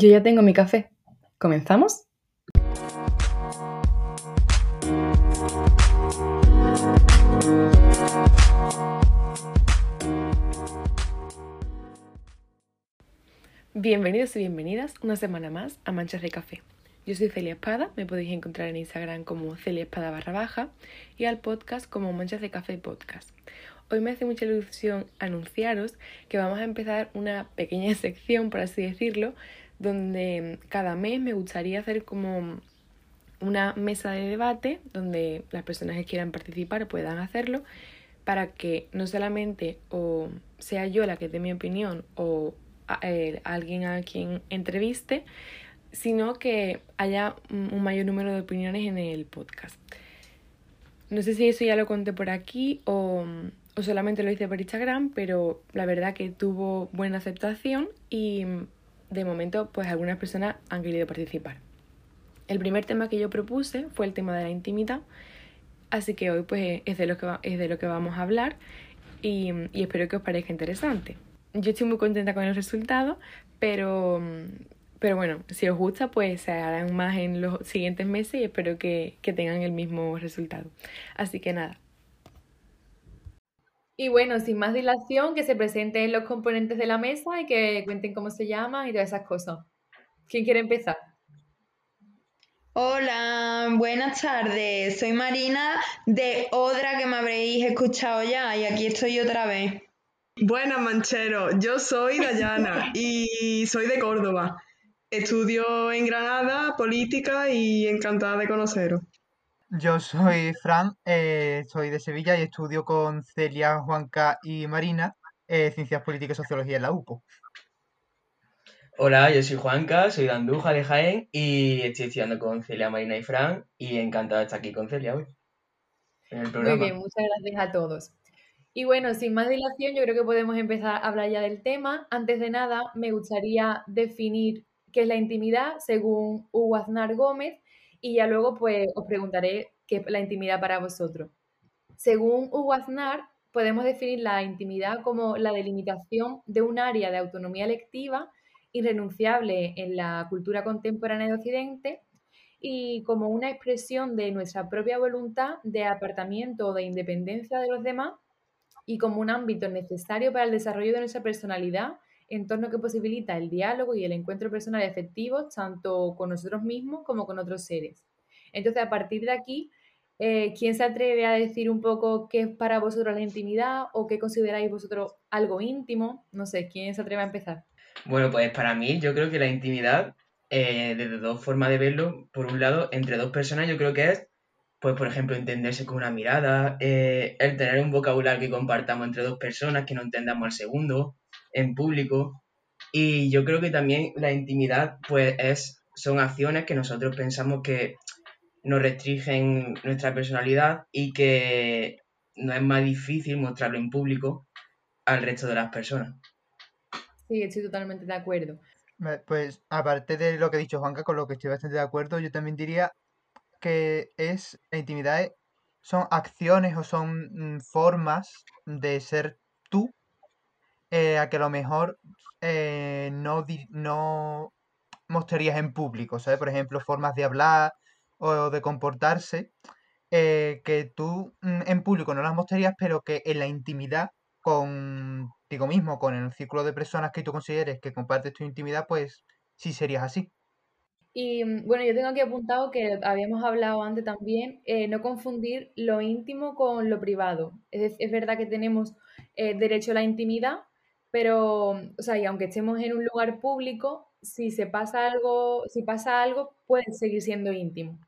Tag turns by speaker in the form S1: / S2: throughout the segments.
S1: Yo ya tengo mi café. ¿Comenzamos? Bienvenidos y bienvenidas una semana más a Manchas de Café. Yo soy Celia Espada, me podéis encontrar en Instagram como Celia Espada barra baja y al podcast como Manchas de Café Podcast. Hoy me hace mucha ilusión anunciaros que vamos a empezar una pequeña sección, por así decirlo, donde cada mes me gustaría hacer como una mesa de debate donde las personas que quieran participar puedan hacerlo para que no solamente o sea yo la que dé mi opinión o alguien a quien entreviste, sino que haya un mayor número de opiniones en el podcast. No sé si eso ya lo conté por aquí o, o solamente lo hice por Instagram, pero la verdad que tuvo buena aceptación y de momento pues algunas personas han querido participar. El primer tema que yo propuse fue el tema de la intimidad, así que hoy pues es de lo que, es de lo que vamos a hablar y, y espero que os parezca interesante. Yo estoy muy contenta con el resultado, pero, pero bueno, si os gusta pues se harán más en los siguientes meses y espero que, que tengan el mismo resultado. Así que nada, y bueno, sin más dilación, que se presenten los componentes de la mesa y que cuenten cómo se llaman y todas esas cosas. ¿Quién quiere empezar?
S2: Hola, buenas tardes. Soy Marina de Odra, que me habréis escuchado ya, y aquí estoy otra vez.
S3: Buenas, manchero. Yo soy Dayana y soy de Córdoba. Estudio en Granada política y encantada de conoceros.
S4: Yo soy Fran, eh, soy de Sevilla y estudio con Celia, Juanca y Marina eh, Ciencias Políticas y Sociología en la UPO.
S5: Hola, yo soy Juanca, soy de Andújar de Jaén y estoy estudiando con Celia, Marina y Fran y encantado de estar aquí con Celia hoy
S1: en el programa. Muy bien, muchas gracias a todos. Y bueno, sin más dilación, yo creo que podemos empezar a hablar ya del tema. Antes de nada, me gustaría definir qué es la intimidad según Hugo Aznar Gómez y ya luego pues os preguntaré qué es la intimidad para vosotros. Según Hugo Aznar, podemos definir la intimidad como la delimitación de un área de autonomía electiva irrenunciable en la cultura contemporánea de Occidente y como una expresión de nuestra propia voluntad de apartamiento o de independencia de los demás y como un ámbito necesario para el desarrollo de nuestra personalidad entorno que posibilita el diálogo y el encuentro personal efectivo tanto con nosotros mismos como con otros seres. Entonces, a partir de aquí, eh, ¿quién se atreve a decir un poco qué es para vosotros la intimidad o qué consideráis vosotros algo íntimo? No sé, ¿quién se atreve a empezar?
S5: Bueno, pues para mí yo creo que la intimidad, eh, desde dos formas de verlo, por un lado, entre dos personas, yo creo que es, pues por ejemplo, entenderse con una mirada, eh, el tener un vocabulario que compartamos entre dos personas, que no entendamos al segundo, en público. Y yo creo que también la intimidad, pues, es, son acciones que nosotros pensamos que nos restringen nuestra personalidad y que no es más difícil mostrarlo en público al resto de las personas.
S1: Sí, estoy totalmente de acuerdo.
S4: Pues aparte de lo que ha dicho Juanca, con lo que estoy bastante de acuerdo, yo también diría que es la intimidad son acciones o son mm, formas de ser eh, a que a lo mejor eh, no, no mostrarías en público, ¿sabes? Por ejemplo, formas de hablar o de comportarse eh, que tú mm, en público no las mostrarías, pero que en la intimidad contigo mismo, con el círculo de personas que tú consideres que compartes tu intimidad, pues sí serías así.
S1: Y mm, bueno, yo tengo aquí apuntado que habíamos hablado antes también, no confundir lo íntimo con lo privado. Es, es verdad que tenemos derecho a la intimidad, pero, o sea, y aunque estemos en un lugar público, si se pasa algo, si pasa algo, puede seguir siendo íntimo.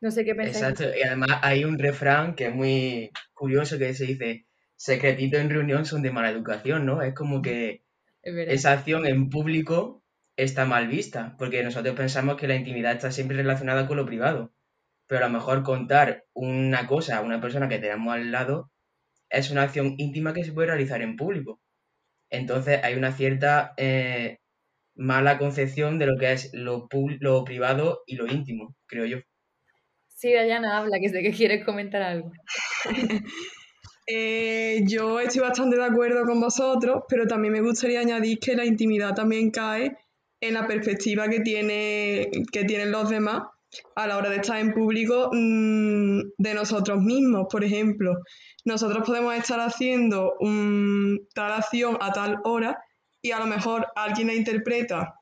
S1: No sé qué pensáis.
S5: Exacto, y además hay un refrán que es muy curioso que se dice, secretitos en reunión son de mala educación, ¿no? Es como que esa acción en público está mal vista, porque nosotros pensamos que la intimidad está siempre relacionada con lo privado, pero a lo mejor contar una cosa a una persona que tenemos al lado es una acción íntima que se puede realizar en público. Entonces hay una cierta eh, mala concepción de lo que es lo, lo privado y lo íntimo, creo yo.
S1: Sí, Dayana, habla, que sé que quieres comentar algo.
S3: Eh, yo estoy bastante de acuerdo con vosotros, pero también me gustaría añadir que la intimidad también cae en la perspectiva que, tiene, que tienen los demás a la hora de estar en público mm, de nosotros mismos. Por ejemplo, nosotros podemos estar haciendo un, tal acción a tal hora y a lo mejor alguien la interpreta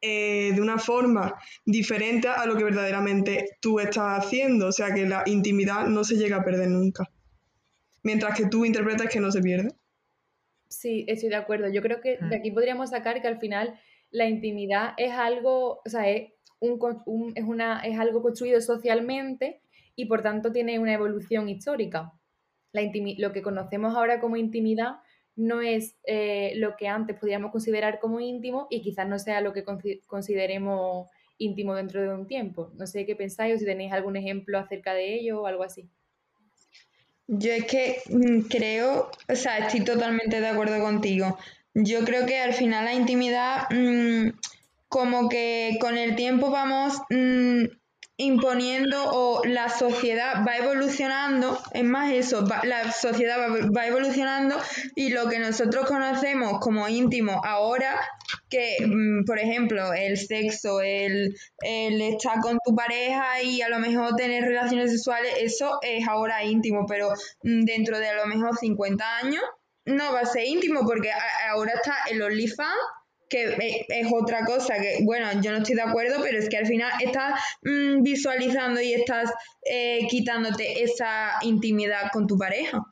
S3: eh, de una forma diferente a lo que verdaderamente tú estás haciendo. O sea que la intimidad no se llega a perder nunca. Mientras que tú interpretas que no se pierde.
S1: Sí, estoy de acuerdo. Yo creo que de mm. aquí podríamos sacar que al final la intimidad es algo, o sea, es, es, algo construido socialmente y por tanto tiene una evolución histórica. La lo que conocemos ahora como intimidad no es eh, lo que antes podríamos considerar como íntimo y quizás no sea lo que consideremos íntimo dentro de un tiempo. No sé qué pensáis o si tenéis algún ejemplo acerca de ello o algo así.
S2: Yo es que mm, creo, o sea, estoy totalmente de acuerdo contigo. Yo creo que al final la intimidad, mm, como que con el tiempo vamos mm, imponiendo o la sociedad va evolucionando, es más eso, la sociedad va, evolucionando y lo que nosotros conocemos como íntimo ahora, que mm, por ejemplo el sexo, el, el estar con tu pareja y a lo mejor tener relaciones sexuales, eso es ahora íntimo, pero dentro de a lo mejor 50 años no va a ser íntimo porque ahora está el OnlyFans que es otra cosa que, bueno, yo no estoy de acuerdo, pero es que al final estás mm, visualizando y estás eh, quitándote esa intimidad con tu pareja.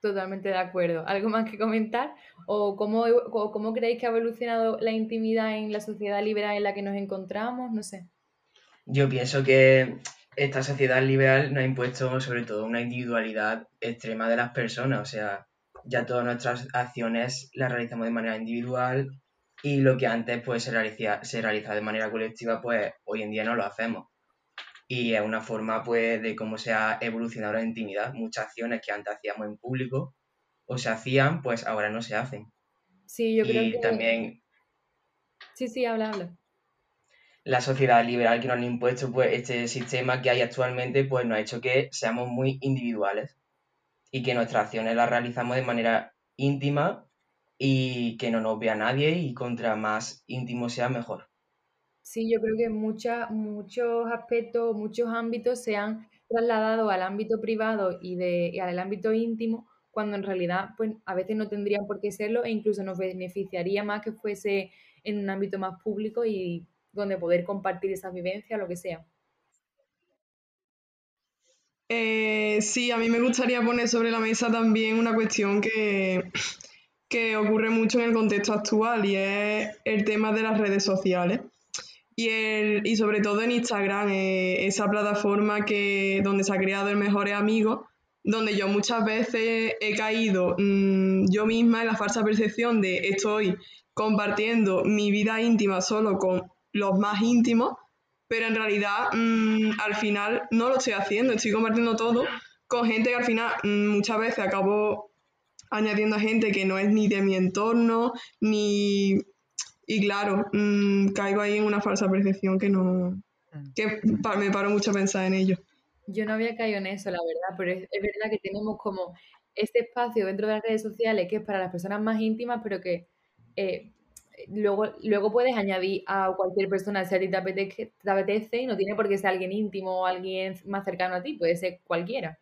S1: Totalmente de acuerdo. ¿Algo más que comentar? ¿O cómo, cómo creéis que ha evolucionado la intimidad en la sociedad liberal en la que nos encontramos? No sé.
S5: Yo pienso que esta sociedad liberal nos ha impuesto sobre todo una individualidad extrema de las personas. O sea, ya todas nuestras acciones las realizamos de manera individual y lo que antes pues, se, realiza, se realizaba de manera colectiva, pues hoy en día no lo hacemos. Y es una forma pues, de cómo se ha evolucionado la intimidad. Muchas acciones que antes hacíamos en público o se hacían, pues ahora no se hacen.
S1: Sí, yo creo y
S5: también...
S1: Sí, sí, habla, habla.
S5: La sociedad liberal que nos ha impuesto pues, este sistema que hay actualmente pues, nos ha hecho que seamos muy individuales y que nuestras acciones las realizamos de manera íntima y que no nos vea nadie y contra más íntimo sea mejor.
S1: Sí, yo creo que muchos aspectos, muchos ámbitos se han trasladado al ámbito privado y, de, y al ámbito íntimo, cuando en realidad pues, a veces no tendrían por qué serlo e incluso nos beneficiaría más que fuese en un ámbito más público y donde poder compartir esa vivencia, lo que sea.
S3: Eh, sí, a mí me gustaría poner sobre la mesa también una cuestión que, que ocurre mucho en el contexto actual y es el tema de las redes sociales. Y, el, y sobre todo en Instagram, eh, esa plataforma que, donde se ha creado el mejor amigo, donde yo muchas veces he caído mm, yo misma en la falsa percepción de estoy compartiendo mi vida íntima solo con los más íntimos pero en realidad mm, al final no lo estoy haciendo, estoy compartiendo todo con gente que al final mm, muchas veces acabo añadiendo a gente que no es ni de mi entorno, ni... Y claro, mm, caigo ahí en una falsa percepción que no... que me paro mucho a pensar en ello.
S1: Yo no había caído en eso, la verdad, pero es, es verdad que tenemos como este espacio dentro de las redes sociales que es para las personas más íntimas, pero que eh, luego, luego puedes añadir a cualquier persona si a ti te apetece, y no tiene por qué ser alguien íntimo o alguien más cercano a ti, puede ser cualquiera.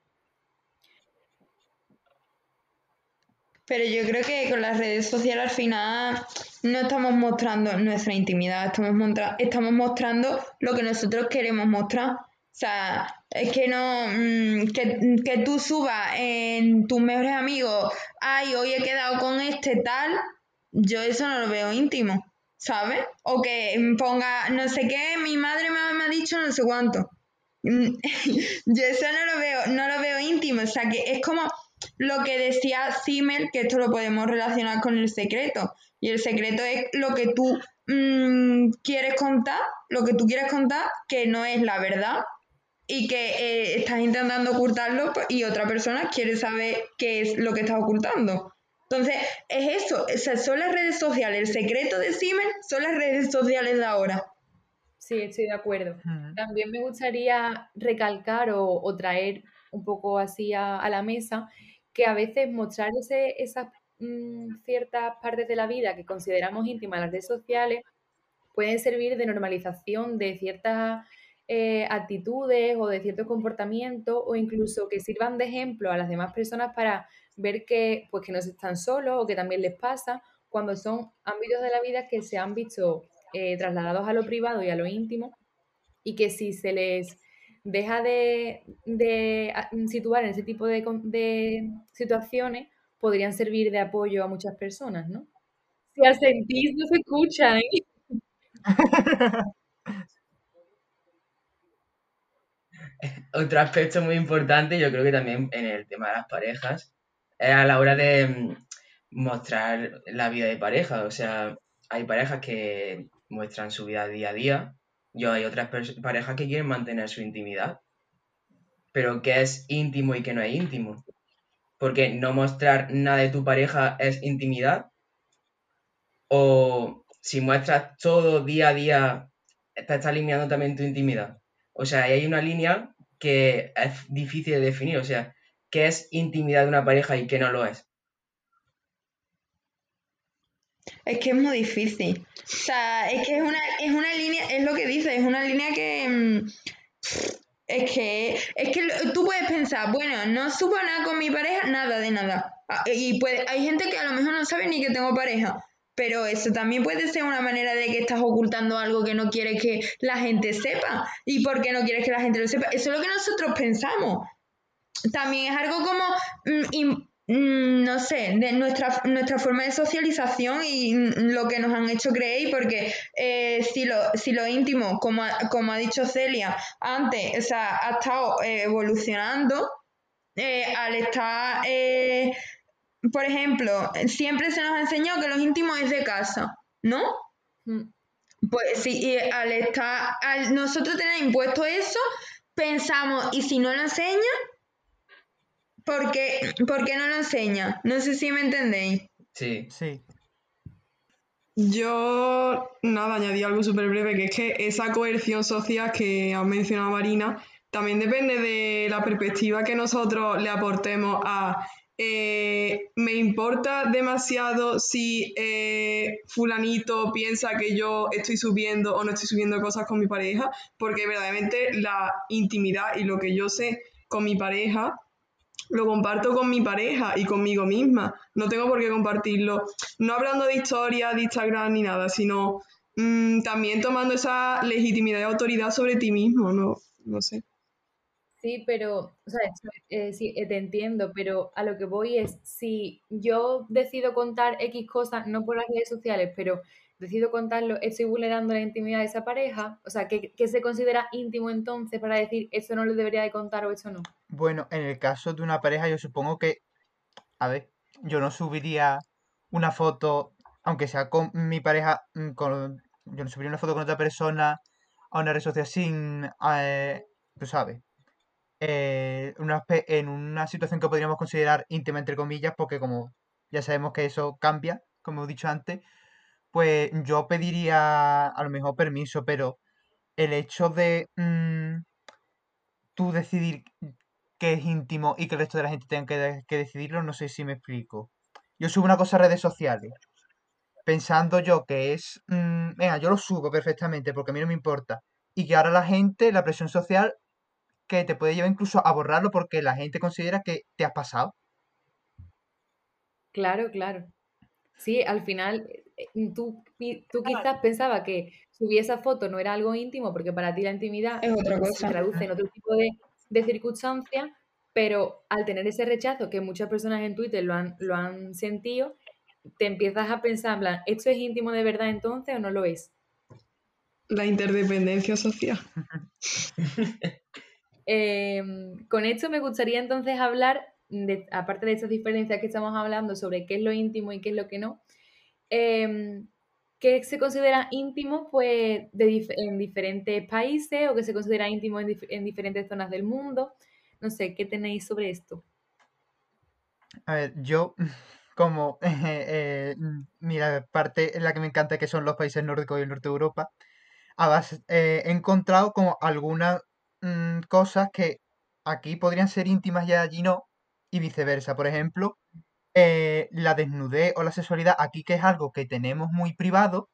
S2: Pero yo creo que con las redes sociales al final no estamos mostrando nuestra intimidad, estamos, estamos mostrando lo que nosotros queremos mostrar. O sea, es que no, mm, que, que tú subas en tus mejores amigos, ay, hoy he quedado con este tal, yo eso no lo veo íntimo, ¿sabes? O que ponga no sé qué, mi madre me, ha dicho no sé cuánto. yo eso no lo veo, no lo veo íntimo, o sea que es como lo que decía Simmel, que esto lo podemos relacionar con el secreto. Y el secreto es lo que tú mm, quieres contar, lo que tú quieres contar, que no es la verdad y que eh, estás intentando ocultarlo pues, y otra persona quiere saber qué es lo que estás ocultando. Entonces, es eso, o son las redes sociales, el secreto de Siemens son las redes sociales de ahora.
S1: Sí, estoy de acuerdo. También me gustaría recalcar o, traer un poco así a, la mesa que a veces mostrar ese, esas mm, ciertas partes de la vida que consideramos íntimas las redes sociales pueden servir de normalización de ciertas eh, actitudes o de ciertos comportamientos o incluso que sirvan de ejemplo a las demás personas para ver que, pues, que no están solos o que también les pasa cuando son ámbitos de la vida que se han visto eh, trasladados a lo privado y a lo íntimo y que si se les deja de, situar en ese tipo de, de, situaciones, podrían servir de apoyo a muchas personas, ¿no? Si al sentir no se escuchan.
S5: Otro aspecto muy importante, yo creo que también en el tema de las parejas, a la hora de mm, mostrar la vida de pareja. O sea, hay parejas que muestran su vida día a día yo hay otras parejas que quieren mantener su intimidad. Pero ¿qué es íntimo y qué no es íntimo? Porque no mostrar nada de tu pareja es intimidad. O si muestras todo día a día, estás alineando también tu intimidad. O sea, hay una línea que es difícil de definir. O sea, ¿qué es intimidad de una pareja y qué no lo es?
S2: Es que es muy difícil. O sea, es que es una, es una línea, es lo que dice, es una línea que... Mm, es que, es que tú puedes pensar, bueno, no supo nada con mi pareja, nada de nada. Ah, y puede, hay gente que a lo mejor no sabe ni que tengo pareja. Pero eso también puede ser una manera de que estás ocultando algo que no quieres que la gente sepa. ¿Y por qué no quieres que la gente lo sepa? Eso es lo que nosotros pensamos. También es algo como mm, Mm, no sé, de nuestra, nuestra forma de socialización y lo que nos han hecho creer, porque eh, si, lo, si lo íntimo, como, como ha dicho Celia antes, o sea, ha estado eh, evolucionando, eh, al estar, por ejemplo, siempre se nos ha enseñado que lo íntimo es de casa, ¿no? Mm. Pues sí, al estar, al nosotros tener impuesto eso, pensamos, ¿y si no lo enseña? ¿Por qué, no lo enseña? No sé si me entendéis.
S5: Sí.
S4: Sí.
S3: Yo, nada, añadí algo súper breve, que es que esa coerción social que ha mencionado Marina también depende de la perspectiva que nosotros le aportemos a eh, me importa demasiado si eh, fulanito piensa que yo estoy subiendo o no estoy subiendo cosas con mi pareja, porque verdaderamente la intimidad y lo que yo sé con mi pareja lo comparto con mi pareja y conmigo misma. No tengo por qué compartirlo, no hablando de historia, de Instagram ni nada, sino mm, también tomando esa legitimidad y autoridad sobre ti mismo, no, no sé.
S1: Sí, pero, o sea, eh, sí, eh, te entiendo, pero a lo que voy es, si yo decido contar X cosas, no por las redes sociales, pero decido contarlo, estoy vulnerando la intimidad de esa pareja, o sea, ¿qué, se considera íntimo entonces para decir eso no lo debería de contar o eso no?
S4: Bueno, en el caso de una pareja yo supongo que, a ver, yo no subiría una foto, aunque sea con mi pareja, mm, con, yo no subiría una foto con otra persona a una red social sin, eh, tú sabes, eh, una, en una situación que podríamos considerar íntima entre comillas, porque como ya sabemos que eso cambia, como he dicho antes, pues yo pediría a lo mejor permiso, pero el hecho de mm, tú decidir qué es íntimo y que el resto de la gente tenga que, decidirlo, no sé si me explico. Yo subo una cosa a redes sociales, pensando yo que es, mm, venga, yo lo subo perfectamente porque a mí no me importa. Y que ahora la gente, la presión social, que te puede llevar incluso a borrarlo porque la gente considera que te has pasado.
S1: Claro, claro. Sí, al final tú, tú quizás pensabas que subir esa foto no era algo íntimo porque para ti la intimidad se traduce en otro tipo de, de circunstancias, pero al tener ese rechazo que muchas personas en Twitter lo han, lo han sentido, te empiezas a pensar, en plan, ¿esto es íntimo de verdad entonces o no lo es?
S3: La interdependencia social.
S1: Em, con esto me gustaría entonces hablar, aparte de esas diferencias que estamos hablando sobre qué es lo íntimo y qué es lo que no, eh, que se considera íntimo pues, en diferentes países o que se considera íntimo en, diferentes zonas del mundo. No sé, ¿qué tenéis sobre esto?
S4: A ver, yo como eh, mira, parte en la que me encanta que son los países nórdicos y el norte de Europa, eh, he encontrado como algunas mm, cosas que aquí podrían ser íntimas y allí no, y viceversa. Por ejemplo, eh, la desnudez o la sexualidad aquí, que es algo que tenemos muy privado,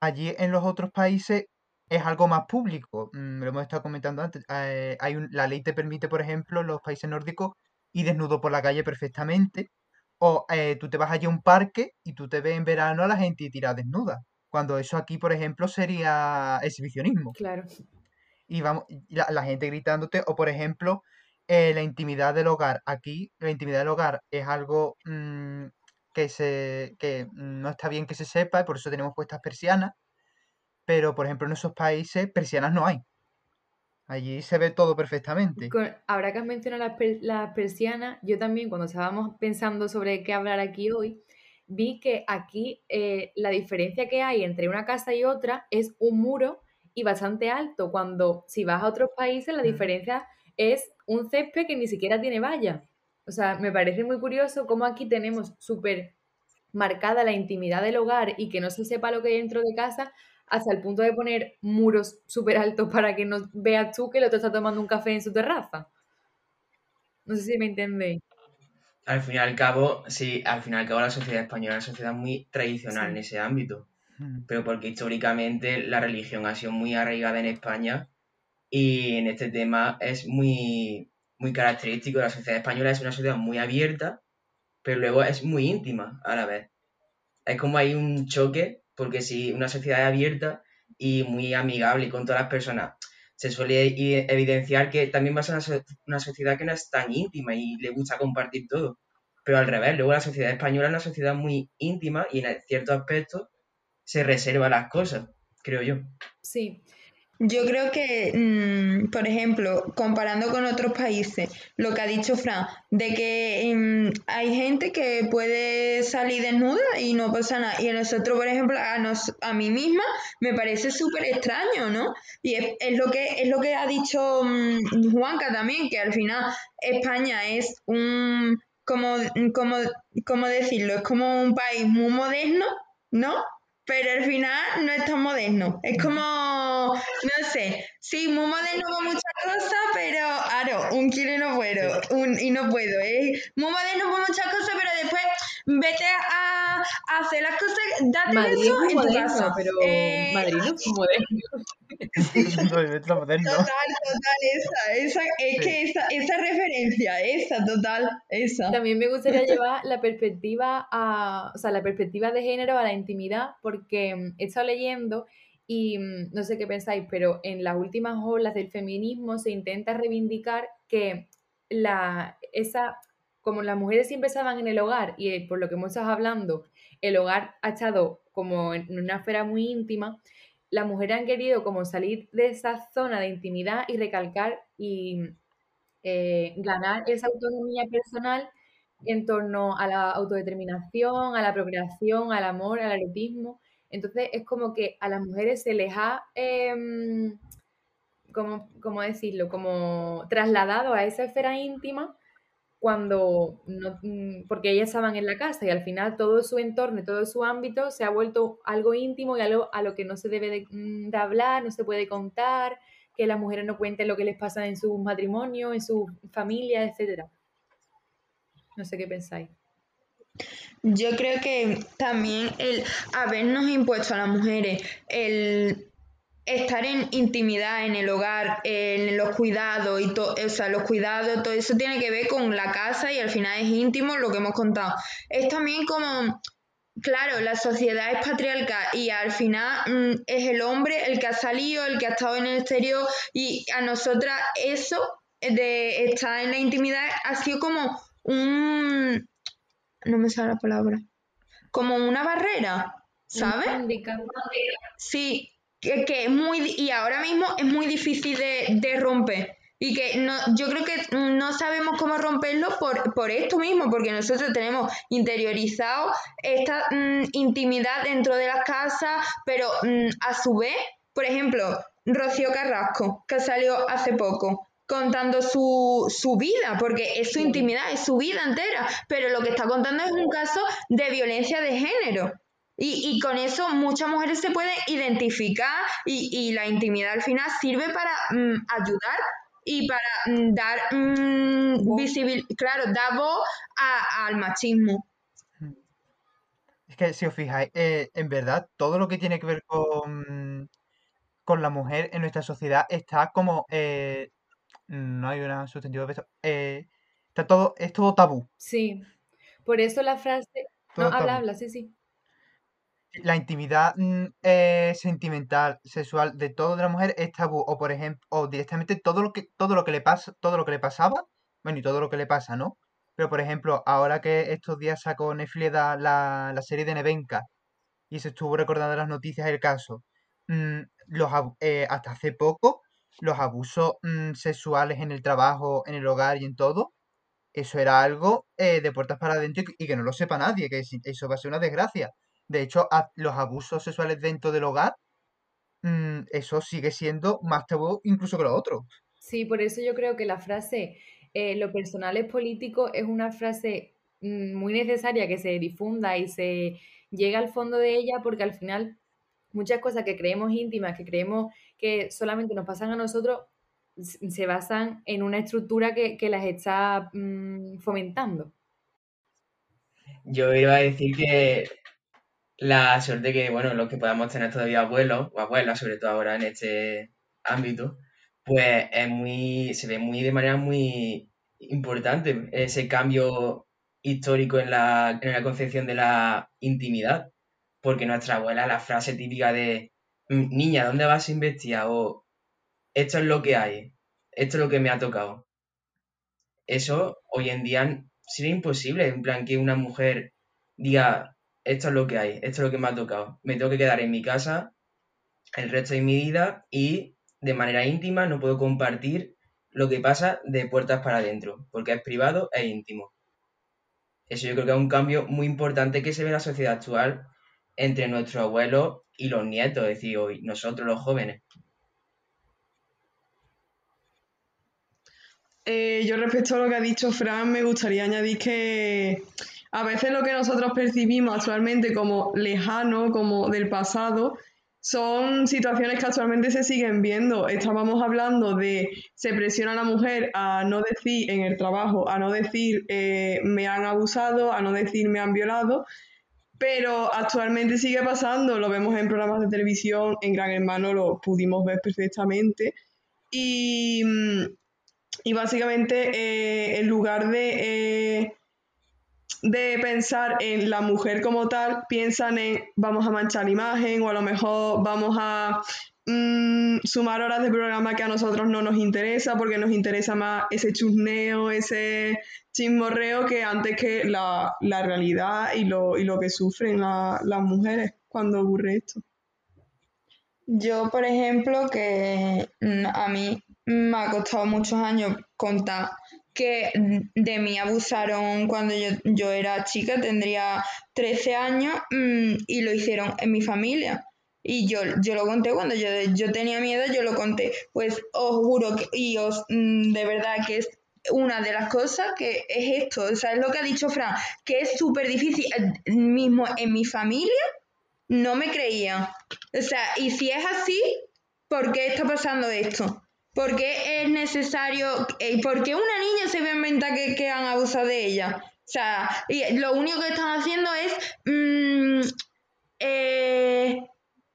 S4: allí en los otros países es algo más público. Mm, lo hemos estado comentando antes. Eh, hay la ley te permite, por ejemplo, en los países nórdicos ir desnudo por la calle perfectamente. O eh, tú te vas allí a un parque y tú te ves en verano a la gente y tira desnuda. Cuando eso aquí, por ejemplo, sería exhibicionismo.
S1: Claro.
S4: Y vamos, la, gente gritándote. O por ejemplo, eh, la intimidad del hogar. Aquí, la intimidad del hogar es algo mm, que se que no está bien que se sepa, y por eso tenemos puestas persianas pero por ejemplo en esos países persianas no hay. Allí se ve todo perfectamente.
S1: ahora que has mencionado las, persianas, yo también cuando estábamos pensando sobre qué hablar aquí hoy, vi que aquí eh, la diferencia que hay entre una casa y otra es un muro y bastante alto, cuando si vas a otros países la mm. Es un césped que ni siquiera tiene valla. O sea, me parece muy curioso cómo aquí tenemos súper marcada la intimidad del hogar y que no se sepa lo que hay dentro de casa, hasta el punto de poner muros súper altos para que no veas tú que el otro está tomando un café en su terraza. No sé si me entendéis.
S5: Al fin y al cabo, sí, al fin y al cabo la sociedad española es una sociedad muy tradicional en ese ámbito. Hmm. Pero porque históricamente la religión ha sido muy arraigada en España y en este tema es muy, muy característico. La sociedad española es una sociedad muy abierta, pero luego es muy íntima a la vez. Es como hay un choque porque si una sociedad es abierta y muy amigable con todas las personas, se suele evidenciar que también va a ser una, sociedad que no es tan íntima y le gusta compartir todo. Pero al revés, luego la sociedad española es una sociedad muy íntima y en ciertos aspectos se reserva las cosas, creo yo.
S1: Sí,
S2: yo creo que, mm, por ejemplo, comparando con otros países, lo que ha dicho Fran, de que mm, hay gente que puede salir desnuda y no pasa nada. Y a nosotros, por ejemplo, a, nos, a mí misma me parece súper extraño, ¿no? Y es, es, lo que, es lo que ha dicho mm, Juanca también, que al final España es un, como, como, como decirlo, es como un país muy moderno, ¿no? Pero al final no es tan moderno. Es como, no sé, sí, muy moderno con muchas cosas, pero, claro, un kilo no puedo, un, y no puedo. Es muy moderno con muchas cosas, pero después vete a, a hacer las cosas, date Madrid eso en tu casa.
S1: Pero eh, Madrid no es moderno.
S2: total, total, esa, esa, es que esa, esa referencia, esa, total, esa.
S1: También me gustaría llevar la perspectiva a, o sea, la perspectiva de género a la intimidad, porque mm, he estado leyendo y mm, no sé qué pensáis, pero en las últimas olas del feminismo se intenta reivindicar que la, esa, como las mujeres siempre estaban en el hogar y eh, por lo que hemos estado hablando, el hogar ha estado como en una esfera muy íntima, las mujeres han querido como salir de esa zona de intimidad y recalcar y eh, ganar esa autonomía personal en torno a la autodeterminación, a la procreación, al amor, al erotismo. Entonces es como que a las mujeres se les ha, em, como, ¿cómo decirlo? Como trasladado a esa esfera íntima cuando no, mm, porque ellas estaban en la casa y al final todo su entorno, todo su ámbito se ha vuelto algo íntimo y algo a lo que no se debe de, mm, de hablar, no se puede contar, que las mujeres no cuenten lo que les pasa en su matrimonio, en su familia, etcétera. No sé qué pensáis.
S2: Yo creo que también el habernos impuesto a las mujeres el estar en intimidad en el hogar, en los cuidados y todo, o sea, los cuidados, todo eso tiene que ver con la casa y al final es íntimo lo que hemos contado. Es también como, claro, la sociedad es patriarcal y al final mm, es el hombre el que ha salido, el que ha estado en el exterior y a nosotras eso de estar en la intimidad ha sido como un, no me sale la palabra, como una barrera, ¿sabes? Sí, que, es muy, y ahora mismo es muy difícil de, romper. Y que no, yo creo que no sabemos cómo romperlo por, esto mismo, porque nosotros tenemos interiorizado esta mm, intimidad dentro de las casas, pero mm, a su vez, por ejemplo, Rocío Carrasco, que salió hace poco, contando su, su, vida, porque es su intimidad, es su vida entera, pero lo que está contando es un caso de violencia de género. Y, y, con eso muchas mujeres se pueden identificar y, y, la intimidad al final sirve para mm, ayudar y para mm, dar mm, visibil claro, dar voz al machismo.
S4: Es que si os fijáis, eh, en verdad, todo lo que tiene que ver con, con la mujer en nuestra sociedad está como, eh, no hay una sustantivo de eh, está todo, es todo tabú.
S1: Sí, por eso la frase, no, habla, habla, sí, sí.
S4: La intimidad mm, eh, sentimental, sexual de todo de la mujer es tabú, o por ejemplo, o directamente todo lo que, todo lo que le pasa, todo lo que le pasaba, bueno, y todo lo que le pasa, ¿no? Pero por ejemplo, ahora que estos días sacó Netflix la, la serie de Nevenka y se estuvo recordando las noticias del caso, mm, los, eh, hasta hace poco, los abusos mm, sexuales en el trabajo, en el hogar y en todo, eso era algo eh, de puertas para adentro y, que no lo sepa nadie, que eso va a ser una desgracia. De hecho, los abusos sexuales dentro del hogar, mm, eso sigue siendo más tabú incluso que lo otro.
S1: Sí, por eso yo creo que la frase eh, lo personal es político es una frase mm, muy necesaria que se difunda y se llega al fondo de ella porque al final muchas cosas que creemos íntimas, que creemos que solamente nos pasan a nosotros, se basan en una estructura que, las está mm, fomentando.
S5: Yo iba a decir que la suerte que, bueno, los que podamos tener todavía abuelos o abuelas, sobre todo ahora en este ámbito, pues es muy, se ve muy de manera muy importante ese cambio histórico en la, en la concepción de la intimidad. Porque nuestra abuela, la frase típica de mm, niña, ¿dónde vas a investigar? O esto es lo que hay, esto es lo que me ha tocado. Eso hoy en día sería imposible, en plan que una mujer diga, esto es lo que hay, esto es lo que me ha tocado. Me tengo que quedar en mi casa el resto de mi vida y de manera íntima no puedo compartir lo que pasa de puertas para adentro, porque es privado e íntimo. Eso yo creo que es un cambio muy importante que se ve en la sociedad actual entre nuestros abuelos y los nietos, es decir, hoy nosotros los jóvenes.
S3: Eh, yo respecto a lo que ha dicho Fran, me gustaría añadir que a veces lo que nosotros percibimos actualmente como lejano, como del pasado, son situaciones que actualmente se siguen viendo. Estábamos hablando de se presiona a la mujer a no decir en el trabajo, a no decir eh, me han abusado, a no decir me han violado, pero actualmente sigue pasando, lo vemos en programas de televisión, en Gran Hermano lo pudimos ver perfectamente. Y mm, y básicamente, eh, en lugar de, eh, de pensar en la mujer como tal, piensan en vamos a manchar la imagen o a lo mejor vamos a mm, sumar horas de programa que a nosotros no nos interesa porque nos interesa más ese chusneo, ese chismorreo que antes que la, realidad y lo, y lo que sufren las mujeres cuando ocurre esto.
S2: Yo, por ejemplo, que mm, a mí me ha costado muchos años contar que de mí abusaron cuando yo, era chica, tendría 13 años mm, y lo hicieron en mi familia. Y yo, yo lo conté cuando yo, yo tenía miedo, yo lo conté. Pues os juro que, y os mm, de verdad que es una de las cosas que es esto, o sea, es lo que ha dicho Fran, que es súper difícil, eh, mismo en mi familia no me creían. O sea, y si es así, ¿por qué está pasando esto? ¿Por qué es necesario? ¿Y por qué una niña se ve en venta que, que han abusado de ella? O sea, y lo único que están haciendo es mm, eh,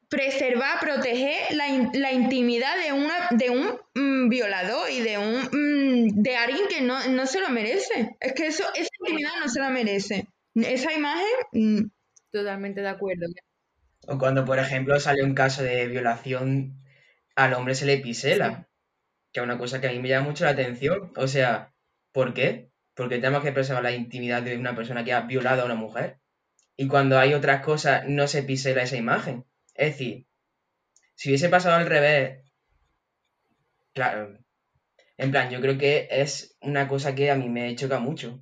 S2: preservar, proteger la, intimidad de, una, de un mm, violador y de un mm, de alguien que no, no, se lo merece. Es que eso, esa intimidad no se la merece. Esa imagen.
S1: Totalmente de acuerdo.
S5: O cuando, por ejemplo, sale un caso de violación, al hombre se le pisela que es una cosa que a mí me llama mucho la atención. O sea, ¿por qué? Porque tenemos que preservar la intimidad de una persona que ha violado a una mujer. Y cuando hay otras cosas, no se pisela esa imagen. Es decir, si hubiese pasado al revés, claro, en plan, yo creo que es una cosa que a mí me choca mucho.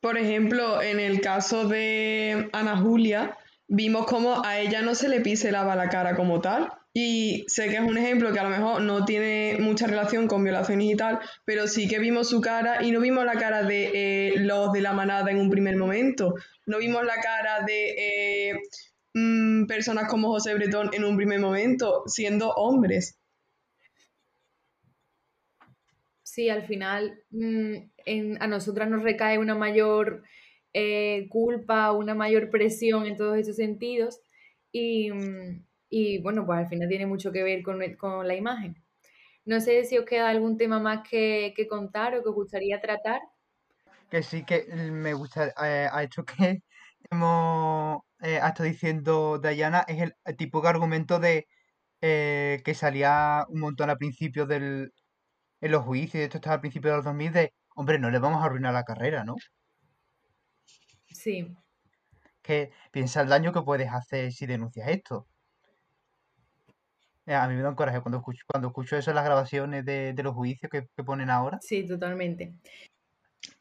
S3: Por ejemplo, en el caso de Ana Julia, vimos como a ella no se le piselaba la cara como tal, y sé que es un ejemplo que a lo mejor no tiene mucha relación con violaciones y tal, pero sí que vimos su cara y no vimos la cara de eh, los de la manada en un primer momento. No vimos la cara de eh, mm, personas como José Bretón en un primer momento, siendo hombres.
S1: sí, al final mm, a nosotras nos recae una mayor eh, culpa, una mayor presión en todos esos sentidos mm, y, bueno, pues al final tiene mucho que ver con, con, la imagen. No sé si os queda algún tema más que, contar o que os gustaría tratar.
S4: Que sí, que me gusta, eh, ha hecho que hemos eh, estado diciendo Dayana, es el, tipo de argumento de que salía un montón al principio del, en los juicios, esto estaba al principio de los 2000, de, hombre, no le vamos a arruinar la carrera, ¿no?
S1: Sí.
S4: Que piensa el daño que puedes hacer si denuncias esto. Eh, a mí me da un coraje cuando escucho, cuando escucho eso en las grabaciones de, los juicios que, ponen ahora.
S1: Sí, totalmente.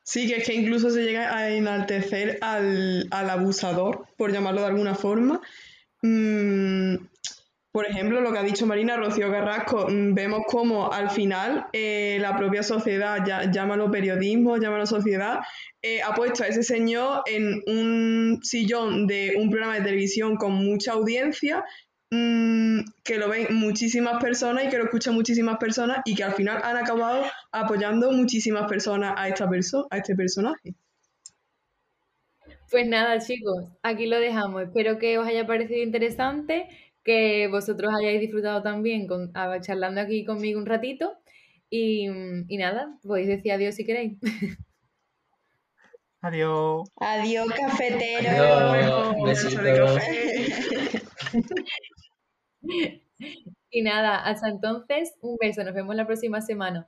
S3: Sí, que es que incluso se llega a enaltecer al, abusador, por llamarlo de alguna forma. Mm, por ejemplo, lo que ha dicho Marina Rocío Carrasco, mm, vemos cómo al final eh, la propia sociedad, ya, llámalo periodismo, llámalo sociedad, eh, ha puesto a ese señor en un sillón de un programa de televisión con mucha audiencia, mm, que lo ven muchísimas personas y que lo escuchan muchísimas personas y que al final han acabado apoyando muchísimas personas a, esta perso a este personaje.
S1: Pues nada, chicos, aquí lo dejamos. Espero que os haya parecido interesante que vosotros hayáis disfrutado también con, charlando aquí conmigo un ratito. Y, nada, podéis decir adiós si queréis.
S4: Adiós.
S2: Adiós, cafetero.
S1: y nada, hasta entonces, un beso. Nos vemos la próxima semana.